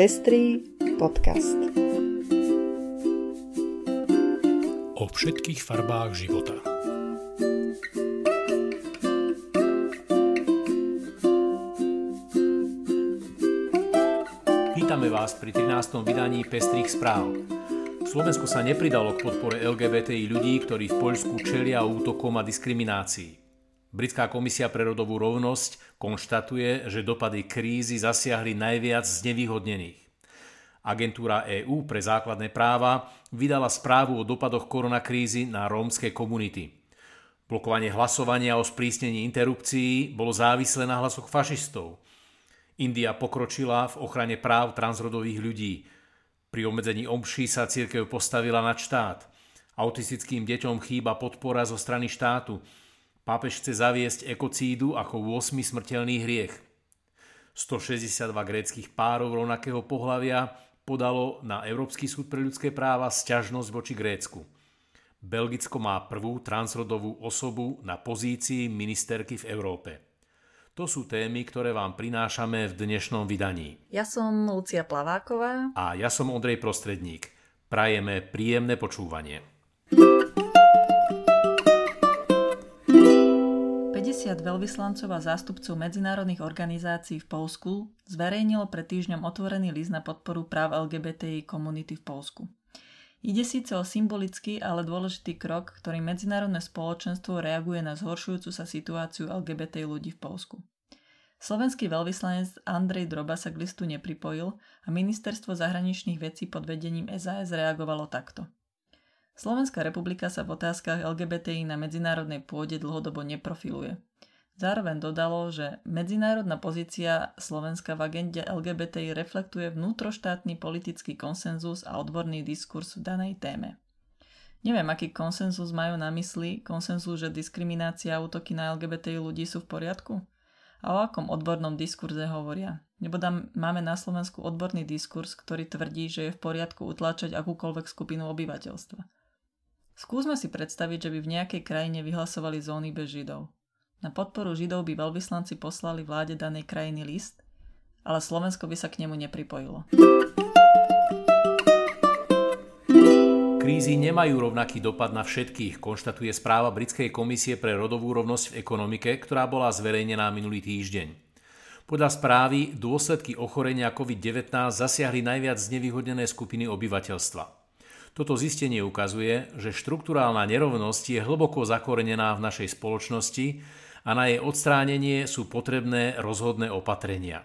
Pestrý podcast. O všetkých farbách života. Vítame vás pri 13. vydaní Pestrých správ. Slovensku sa nepridalo k podpore LGBTI ľudí, ktorí v Poľsku čelia útokom a diskriminácii. Britská komisia pre rodovú rovnosť konštatuje, že dopady krízy zasiahli najviac znevýhodnených. Agentúra EÚ pre základné práva vydala správu o dopadoch koronakrízy na rómske komunity. Blokovanie hlasovania o sprísnení interrupcií bolo závislé na hlasoch fašistov. India pokročila v ochrane práv transrodových ľudí – pri obmedzení omší sa církev postavila nad štát. Autistickým deťom chýba podpora zo strany štátu. Pápež chce zaviesť ekocídu ako 8 smrteľný hriech. 162 gréckých párov rovnakého pohľavia podalo na Európsky súd pre ľudské práva sťažnosť voči Grécku. Belgicko má prvú transrodovú osobu na pozícii ministerky v Európe. To sú témy, ktoré vám prinášame v dnešnom vydaní. Ja som Lucia Plaváková. A ja som Ondrej Prostredník. Prajeme príjemné počúvanie. 50 veľvyslancov a zástupcov medzinárodných organizácií v Polsku zverejnilo pred týždňom otvorený list na podporu práv LGBTI komunity v Polsku. Ide síce o symbolický, ale dôležitý krok, ktorý medzinárodné spoločenstvo reaguje na zhoršujúcu sa situáciu LGBT ľudí v Polsku. Slovenský veľvyslanec Andrej Droba sa k listu nepripojil a ministerstvo zahraničných vecí pod vedením SAS reagovalo takto. Slovenská republika sa v otázkach LGBTI na medzinárodnej pôde dlhodobo neprofiluje. Zároveň dodalo, že medzinárodná pozícia Slovenska v agende LGBTI reflektuje vnútroštátny politický konsenzus a odborný diskurs v danej téme. Neviem, aký konsenzus majú na mysli, konsenzus, že diskriminácia a útoky na LGBTI ľudí sú v poriadku? A o akom odbornom diskurze hovoria? Nebo máme na Slovensku odborný diskurs, ktorý tvrdí, že je v poriadku utláčať akúkoľvek skupinu obyvateľstva. Skúsme si predstaviť, že by v nejakej krajine vyhlasovali zóny bez Židov. Na podporu Židov by veľvyslanci poslali vláde danej krajiny list, ale Slovensko by sa k nemu nepripojilo. Krízy nemajú rovnaký dopad na všetkých, konštatuje správa Britskej komisie pre rodovú rovnosť v ekonomike, ktorá bola zverejnená minulý týždeň. Podľa správy dôsledky ochorenia COVID-19 zasiahli najviac znevýhodnené skupiny obyvateľstva. Toto zistenie ukazuje, že štruktúrálna nerovnosť je hlboko zakorenená v našej spoločnosti a na jej odstránenie sú potrebné rozhodné opatrenia.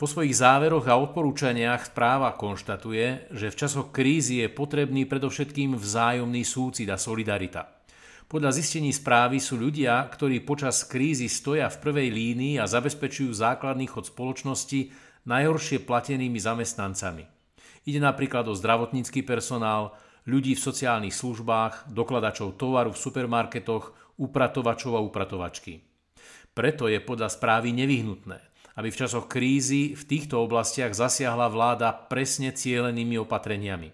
Po svojich záveroch a odporúčaniach správa konštatuje, že v časoch krízy je potrebný predovšetkým vzájomný súcit a solidarita. Podľa zistení správy sú ľudia, ktorí počas krízy stoja v prvej línii a zabezpečujú základný chod spoločnosti najhoršie platenými zamestnancami. Ide napríklad o zdravotnícky personál, ľudí v sociálnych službách, dokladačov tovaru v supermarketoch, upratovačov a upratovačky. Preto je podľa správy nevyhnutné, aby v časoch krízy v týchto oblastiach zasiahla vláda presne cielenými opatreniami.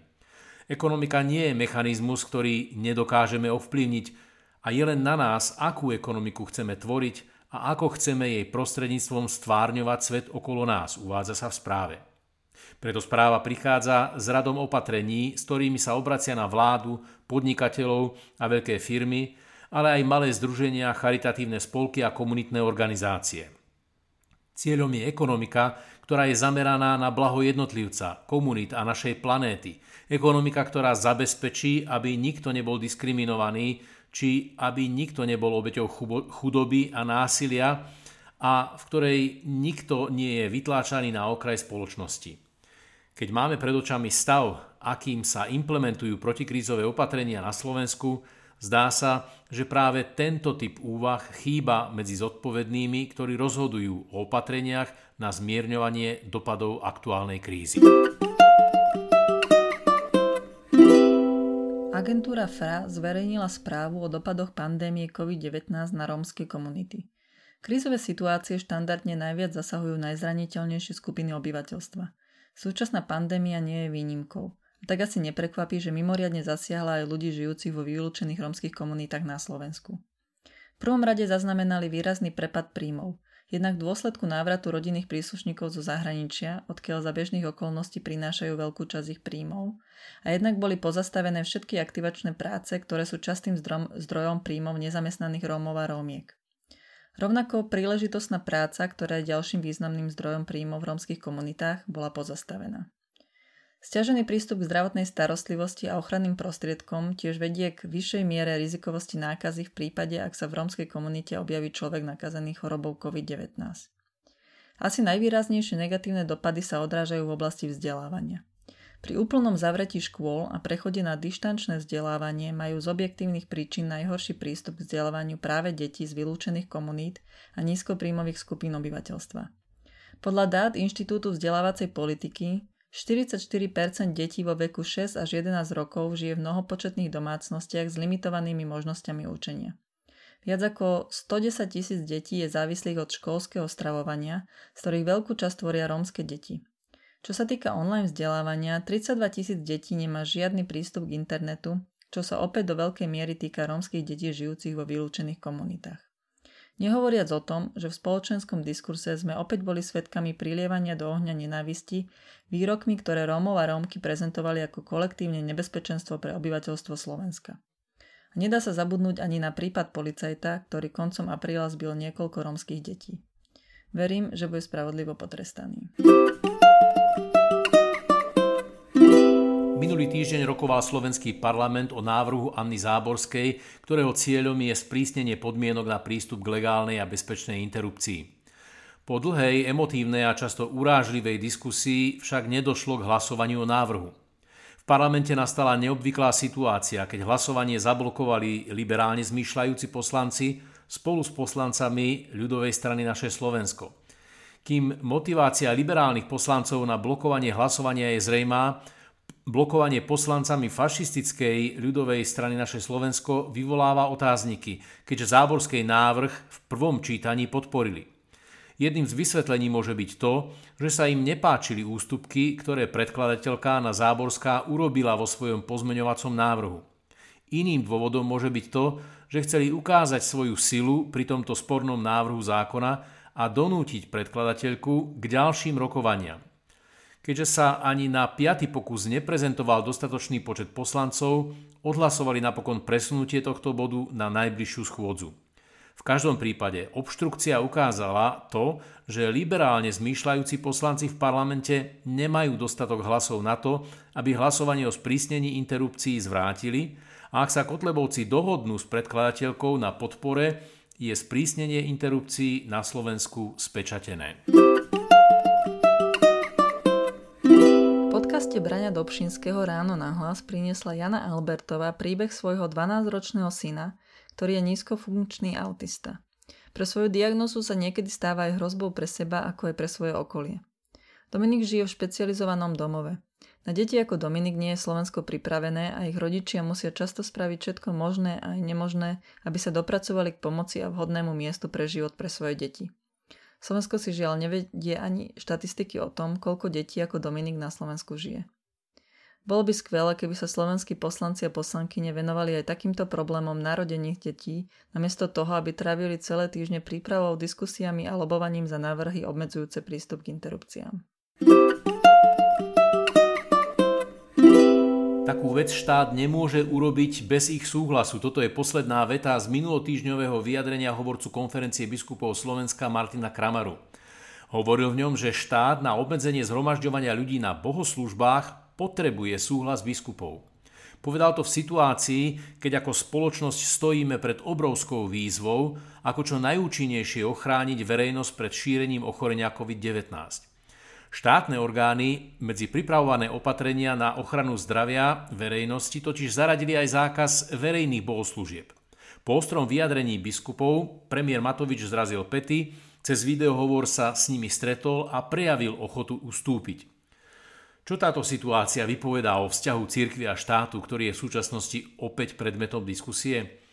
Ekonomika nie je mechanizmus, ktorý nedokážeme ovplyvniť a je len na nás, akú ekonomiku chceme tvoriť a ako chceme jej prostredníctvom stvárňovať svet okolo nás, uvádza sa v správe. Preto správa prichádza s radom opatrení, s ktorými sa obracia na vládu, podnikateľov a veľké firmy, ale aj malé združenia, charitatívne spolky a komunitné organizácie. Cieľom je ekonomika, ktorá je zameraná na blaho jednotlivca, komunít a našej planéty. Ekonomika, ktorá zabezpečí, aby nikto nebol diskriminovaný, či aby nikto nebol obeťou chudoby a násilia a v ktorej nikto nie je vytláčaný na okraj spoločnosti. Keď máme pred očami stav, akým sa implementujú protikrízové opatrenia na Slovensku, Zdá sa, že práve tento typ úvah chýba medzi zodpovednými, ktorí rozhodujú o opatreniach na zmierňovanie dopadov aktuálnej krízy. Agentúra FRA zverejnila správu o dopadoch pandémie COVID-19 na rómske komunity. Krízové situácie štandardne najviac zasahujú najzraniteľnejšie skupiny obyvateľstva. Súčasná pandémia nie je výnimkou – tak asi neprekvapí, že mimoriadne zasiahla aj ľudí žijúcich vo vylúčených romských komunitách na Slovensku. V prvom rade zaznamenali výrazný prepad príjmov. Jednak v dôsledku návratu rodinných príslušníkov zo zahraničia, odkiaľ za bežných okolností prinášajú veľkú časť ich príjmov, a jednak boli pozastavené všetky aktivačné práce, ktoré sú častým zdrojom príjmov nezamestnaných Rómov a Rómiek. Rovnako príležitostná práca, ktorá je ďalším významným zdrojom príjmov v rómskych komunitách, bola pozastavená. Sťažený prístup k zdravotnej starostlivosti a ochranným prostriedkom tiež vedie k vyššej miere rizikovosti nákazy v prípade, ak sa v rómskej komunite objaví človek nakazený chorobou COVID-19. Asi najvýraznejšie negatívne dopady sa odrážajú v oblasti vzdelávania. Pri úplnom zavretí škôl a prechode na dištančné vzdelávanie majú z objektívnych príčin najhorší prístup k vzdelávaniu práve deti z vylúčených komunít a nízkopríjmových skupín obyvateľstva. Podľa dát Inštitútu vzdelávacej politiky 44% detí vo veku 6 až 11 rokov žije v mnohopočetných domácnostiach s limitovanými možnosťami učenia. Viac ako 110 tisíc detí je závislých od školského stravovania, z ktorých veľkú časť tvoria rómske deti. Čo sa týka online vzdelávania, 32 tisíc detí nemá žiadny prístup k internetu, čo sa opäť do veľkej miery týka rómskych detí žijúcich vo vylúčených komunitách. Nehovoriac o tom, že v spoločenskom diskurse sme opäť boli svetkami prilievania do ohňa nenávisti, výrokmi, ktoré Rómov a Rómky prezentovali ako kolektívne nebezpečenstvo pre obyvateľstvo Slovenska. A nedá sa zabudnúť ani na prípad policajta, ktorý koncom apríla zbil niekoľko rómskych detí. Verím, že bude spravodlivo potrestaný. Minulý týždeň rokoval slovenský parlament o návrhu Anny Záborskej, ktorého cieľom je sprísnenie podmienok na prístup k legálnej a bezpečnej interrupcii. Po dlhej, emotívnej a často urážlivej diskusii však nedošlo k hlasovaniu o návrhu. V parlamente nastala neobvyklá situácia, keď hlasovanie zablokovali liberálne zmýšľajúci poslanci spolu s poslancami ľudovej strany naše Slovensko. Kým motivácia liberálnych poslancov na blokovanie hlasovania je zrejmá, blokovanie poslancami fašistickej ľudovej strany naše Slovensko vyvoláva otázniky, keďže Záborskej návrh v prvom čítaní podporili. Jedným z vysvetlení môže byť to, že sa im nepáčili ústupky, ktoré predkladateľka na Záborská urobila vo svojom pozmeňovacom návrhu. Iným dôvodom môže byť to, že chceli ukázať svoju silu pri tomto spornom návrhu zákona a donútiť predkladateľku k ďalším rokovaniam. Keďže sa ani na piaty pokus neprezentoval dostatočný počet poslancov, odhlasovali napokon presunutie tohto bodu na najbližšiu schôdzu. V každom prípade obštrukcia ukázala to, že liberálne zmýšľajúci poslanci v parlamente nemajú dostatok hlasov na to, aby hlasovanie o sprísnení interrupcií zvrátili a ak sa Kotlebovci dohodnú s predkladateľkou na podpore, je sprísnenie interrupcií na Slovensku spečatené. Podcaste Braňa Dobšinského ráno na hlas priniesla Jana Albertová príbeh svojho 12-ročného syna, ktorý je nízkofunkčný autista. Pre svoju diagnozu sa niekedy stáva aj hrozbou pre seba, ako aj pre svoje okolie. Dominik žije v špecializovanom domove. Na deti ako Dominik nie je Slovensko pripravené a ich rodičia musia často spraviť všetko možné a aj nemožné, aby sa dopracovali k pomoci a vhodnému miestu pre život pre svoje deti. Slovensko si žiaľ nevedie ani štatistiky o tom, koľko detí ako Dominik na Slovensku žije. Bolo by skvelé, keby sa slovenskí poslanci a poslanky nevenovali aj takýmto problémom narodených detí, namiesto toho, aby trávili celé týždne prípravou, diskusiami a lobovaním za návrhy obmedzujúce prístup k interrupciám. Takú vec štát nemôže urobiť bez ich súhlasu. Toto je posledná veta z minulotýžňového vyjadrenia hovorcu konferencie biskupov Slovenska Martina Kramaru. Hovoril v ňom, že štát na obmedzenie zhromažďovania ľudí na bohoslužbách potrebuje súhlas biskupov. Povedal to v situácii, keď ako spoločnosť stojíme pred obrovskou výzvou, ako čo najúčinnejšie ochrániť verejnosť pred šírením ochorenia COVID-19. Štátne orgány medzi pripravované opatrenia na ochranu zdravia verejnosti totiž zaradili aj zákaz verejných bohoslúžieb. Po ostrom vyjadrení biskupov premiér Matovič zrazil pety, cez videohovor sa s nimi stretol a prejavil ochotu ustúpiť. Čo táto situácia vypovedá o vzťahu cirkvi a štátu, ktorý je v súčasnosti opäť predmetom diskusie?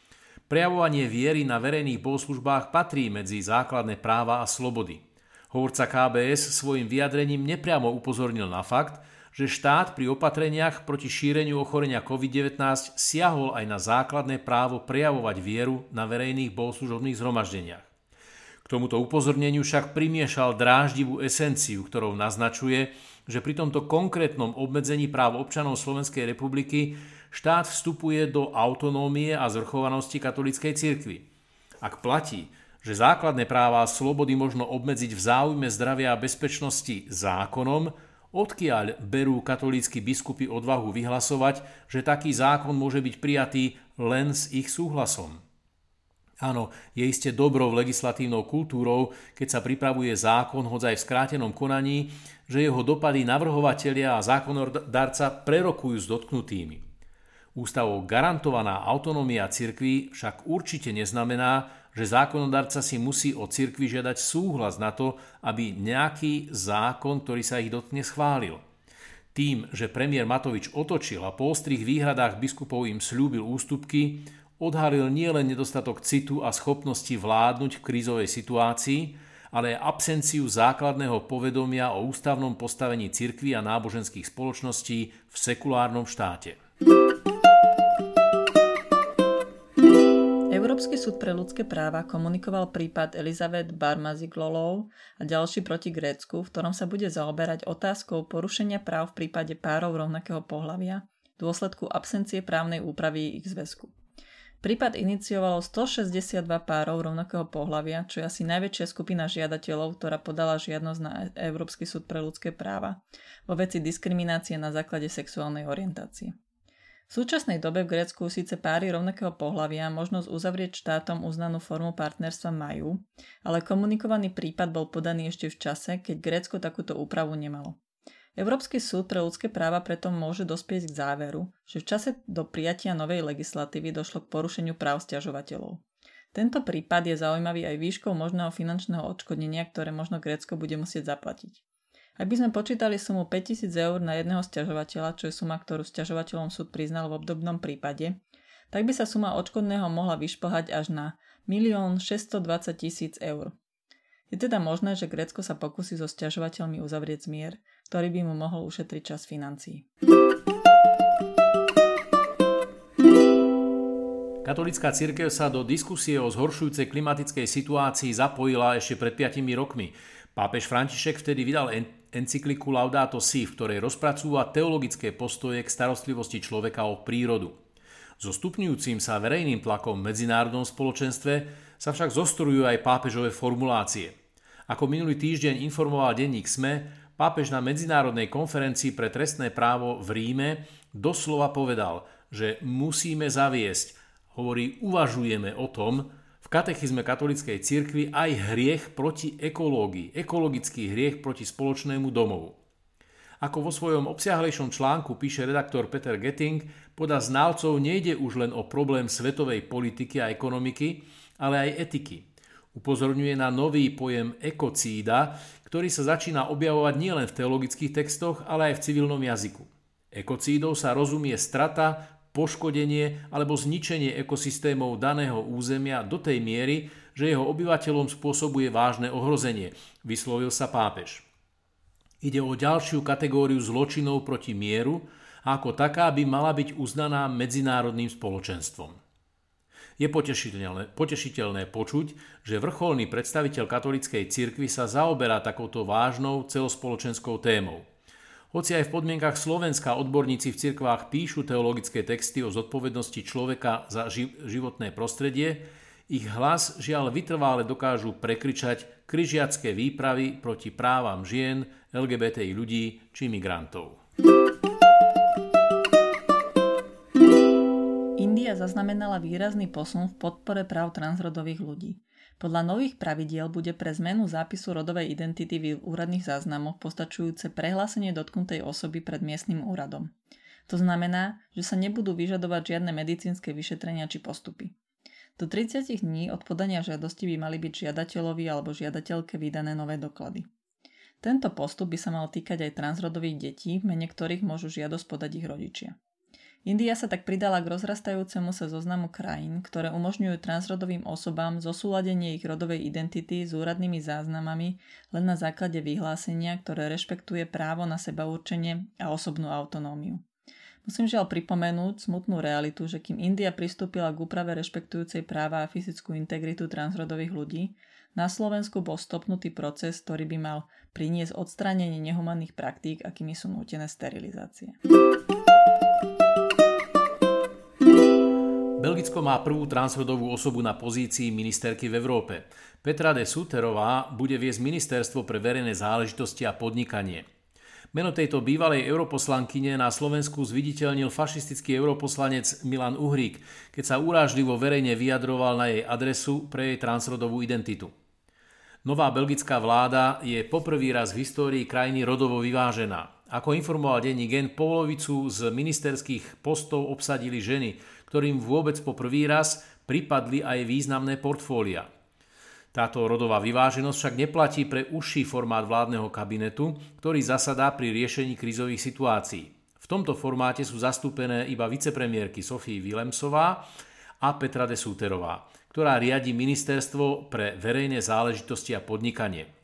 Prejavovanie viery na verejných bohoslužbách patrí medzi základné práva a slobody – Hovorca KBS svojim vyjadrením nepriamo upozornil na fakt, že štát pri opatreniach proti šíreniu ochorenia COVID-19 siahol aj na základné právo prejavovať vieru na verejných bohoslužobných zhromaždeniach. K tomuto upozorneniu však primiešal dráždivú esenciu, ktorou naznačuje, že pri tomto konkrétnom obmedzení práv občanov Slovenskej republiky štát vstupuje do autonómie a zrchovanosti katolíckej cirkvi. Ak platí, že základné práva a slobody možno obmedziť v záujme zdravia a bezpečnosti zákonom, odkiaľ berú katolícky biskupy odvahu vyhlasovať, že taký zákon môže byť prijatý len s ich súhlasom. Áno, je iste dobro v legislatívnou kultúrou, keď sa pripravuje zákon, hoď aj v skrátenom konaní, že jeho dopady navrhovatelia a zákonodárca prerokujú s dotknutými. Ústavou garantovaná autonómia cirkví však určite neznamená, že zákonodarca si musí od cirkvi žiadať súhlas na to, aby nejaký zákon, ktorý sa ich dotkne, schválil. Tým, že premiér Matovič otočil a po ostrých výhradách biskupov im slúbil ústupky, odhalil nielen nedostatok citu a schopnosti vládnuť v krízovej situácii, ale aj absenciu základného povedomia o ústavnom postavení cirkvy a náboženských spoločností v sekulárnom štáte. Európsky súd pre ľudské práva komunikoval prípad Elizabeth Barmaziglolov a ďalší proti Grécku, v ktorom sa bude zaoberať otázkou porušenia práv v prípade párov rovnakého pohľavia v dôsledku absencie právnej úpravy ich zväzku. Prípad iniciovalo 162 párov rovnakého pohľavia, čo je asi najväčšia skupina žiadateľov, ktorá podala žiadnosť na Európsky súd pre ľudské práva vo veci diskriminácie na základe sexuálnej orientácie. V súčasnej dobe v Grécku síce páry rovnakého pohľavia možnosť uzavrieť štátom uznanú formu partnerstva majú, ale komunikovaný prípad bol podaný ešte v čase, keď Grécko takúto úpravu nemalo. Európsky súd pre ľudské práva preto môže dospieť k záveru, že v čase do prijatia novej legislatívy došlo k porušeniu práv stiažovateľov. Tento prípad je zaujímavý aj výškou možného finančného odškodnenia, ktoré možno Grécko bude musieť zaplatiť. Ak by sme počítali sumu 5000 eur na jedného stiažovateľa, čo je suma, ktorú stiažovateľom súd priznal v obdobnom prípade, tak by sa suma odškodného mohla vyšplhať až na 1 620 tisíc eur. Je teda možné, že Grécko sa pokusí so stiažovateľmi uzavrieť zmier, ktorý by mu mohol ušetriť čas financií. Katolická církev sa do diskusie o zhoršujúcej klimatickej situácii zapojila ešte pred 5 rokmi. Pápež František vtedy vydal encykliku Laudato Si, v ktorej rozpracúva teologické postoje k starostlivosti človeka o prírodu. So stupňujúcim sa verejným tlakom v medzinárodnom spoločenstve sa však zostrujú aj pápežové formulácie. Ako minulý týždeň informoval denník SME, pápež na medzinárodnej konferencii pre trestné právo v Ríme doslova povedal, že musíme zaviesť, hovorí, uvažujeme o tom, v katechizme katolíckej cirkvi aj hriech proti ekológii, ekologický hriech proti spoločnému domovu. Ako vo svojom obsiahlejšom článku píše redaktor Peter Getting, podľa znalcov nejde už len o problém svetovej politiky a ekonomiky, ale aj etiky. Upozorňuje na nový pojem ekocída, ktorý sa začína objavovať nielen v teologických textoch, ale aj v civilnom jazyku. Ekocídou sa rozumie strata, poškodenie alebo zničenie ekosystémov daného územia do tej miery, že jeho obyvateľom spôsobuje vážne ohrozenie, vyslovil sa pápež. Ide o ďalšiu kategóriu zločinov proti mieru a ako taká by mala byť uznaná medzinárodným spoločenstvom. Je potešiteľné, potešiteľné počuť, že vrcholný predstaviteľ katolíckej cirkvi sa zaoberá takouto vážnou celospoločenskou témou – hoci aj v podmienkach Slovenska odborníci v cirkvách píšu teologické texty o zodpovednosti človeka za životné prostredie, ich hlas žiaľ vytrvále dokážu prekričať križiacké výpravy proti právam žien, LGBTI ľudí či migrantov. India zaznamenala výrazný posun v podpore práv transrodových ľudí. Podľa nových pravidiel bude pre zmenu zápisu rodovej identity v úradných záznamoch postačujúce prehlásenie dotknutej osoby pred miestnym úradom. To znamená, že sa nebudú vyžadovať žiadne medicínske vyšetrenia či postupy. Do 30 dní od podania žiadosti by mali byť žiadateľovi alebo žiadateľke vydané nové doklady. Tento postup by sa mal týkať aj transrodových detí, v mene ktorých môžu žiadosť podať ich rodičia. India sa tak pridala k rozrastajúcemu sa zoznamu krajín, ktoré umožňujú transrodovým osobám zosúladenie ich rodovej identity s úradnými záznamami len na základe vyhlásenia, ktoré rešpektuje právo na seba určenie a osobnú autonómiu. Musím žiaľ pripomenúť smutnú realitu, že kým India pristúpila k úprave rešpektujúcej práva a fyzickú integritu transrodových ľudí, na Slovensku bol stopnutý proces, ktorý by mal priniesť odstránenie nehumanných praktík, akými sú nútené sterilizácie. Belgicko má prvú transrodovú osobu na pozícii ministerky v Európe. Petra de Suterová bude viesť ministerstvo pre verejné záležitosti a podnikanie. Meno tejto bývalej europoslankyne na Slovensku zviditeľnil fašistický europoslanec Milan Uhrík, keď sa urážlivo verejne vyjadroval na jej adresu pre jej transrodovú identitu. Nová belgická vláda je poprvý raz v histórii krajiny rodovo vyvážená. Ako informoval denní Gen, polovicu z ministerských postov obsadili ženy, ktorým vôbec po prvý raz pripadli aj významné portfólia. Táto rodová vyváženosť však neplatí pre užší formát vládneho kabinetu, ktorý zasadá pri riešení krízových situácií. V tomto formáte sú zastúpené iba vicepremiérky Sofii Vilemsová a Petra de Súterová, ktorá riadi ministerstvo pre verejné záležitosti a podnikanie.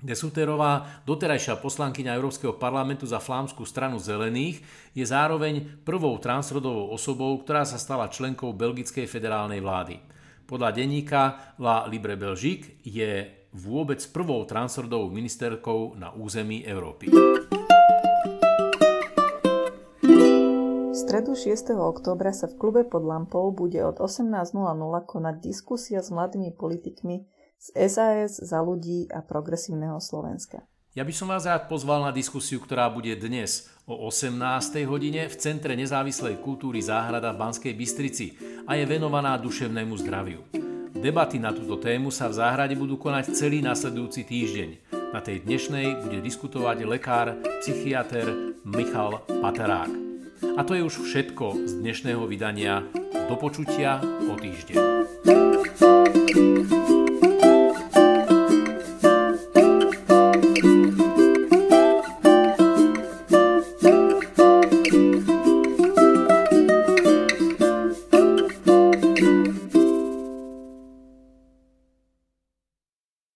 Desuterová, doterajšia poslankyňa Európskeho parlamentu za flámskú stranu zelených, je zároveň prvou transrodovou osobou, ktorá sa stala členkou belgickej federálnej vlády. Podľa denníka La Libre Belgique je vôbec prvou transrodovou ministerkou na území Európy. V stredu 6. októbra sa v klube pod lampou bude od 18.00 konať diskusia s mladými politikmi z SAS za ľudí a progresívneho Slovenska. Ja by som vás rád pozval na diskusiu, ktorá bude dnes o 18. hodine v Centre nezávislej kultúry Záhrada v Banskej Bystrici a je venovaná duševnému zdraviu. Debaty na túto tému sa v záhrade budú konať celý nasledujúci týždeň. Na tej dnešnej bude diskutovať lekár, psychiatr Michal Paterák. A to je už všetko z dnešného vydania. Do počutia o týždeň.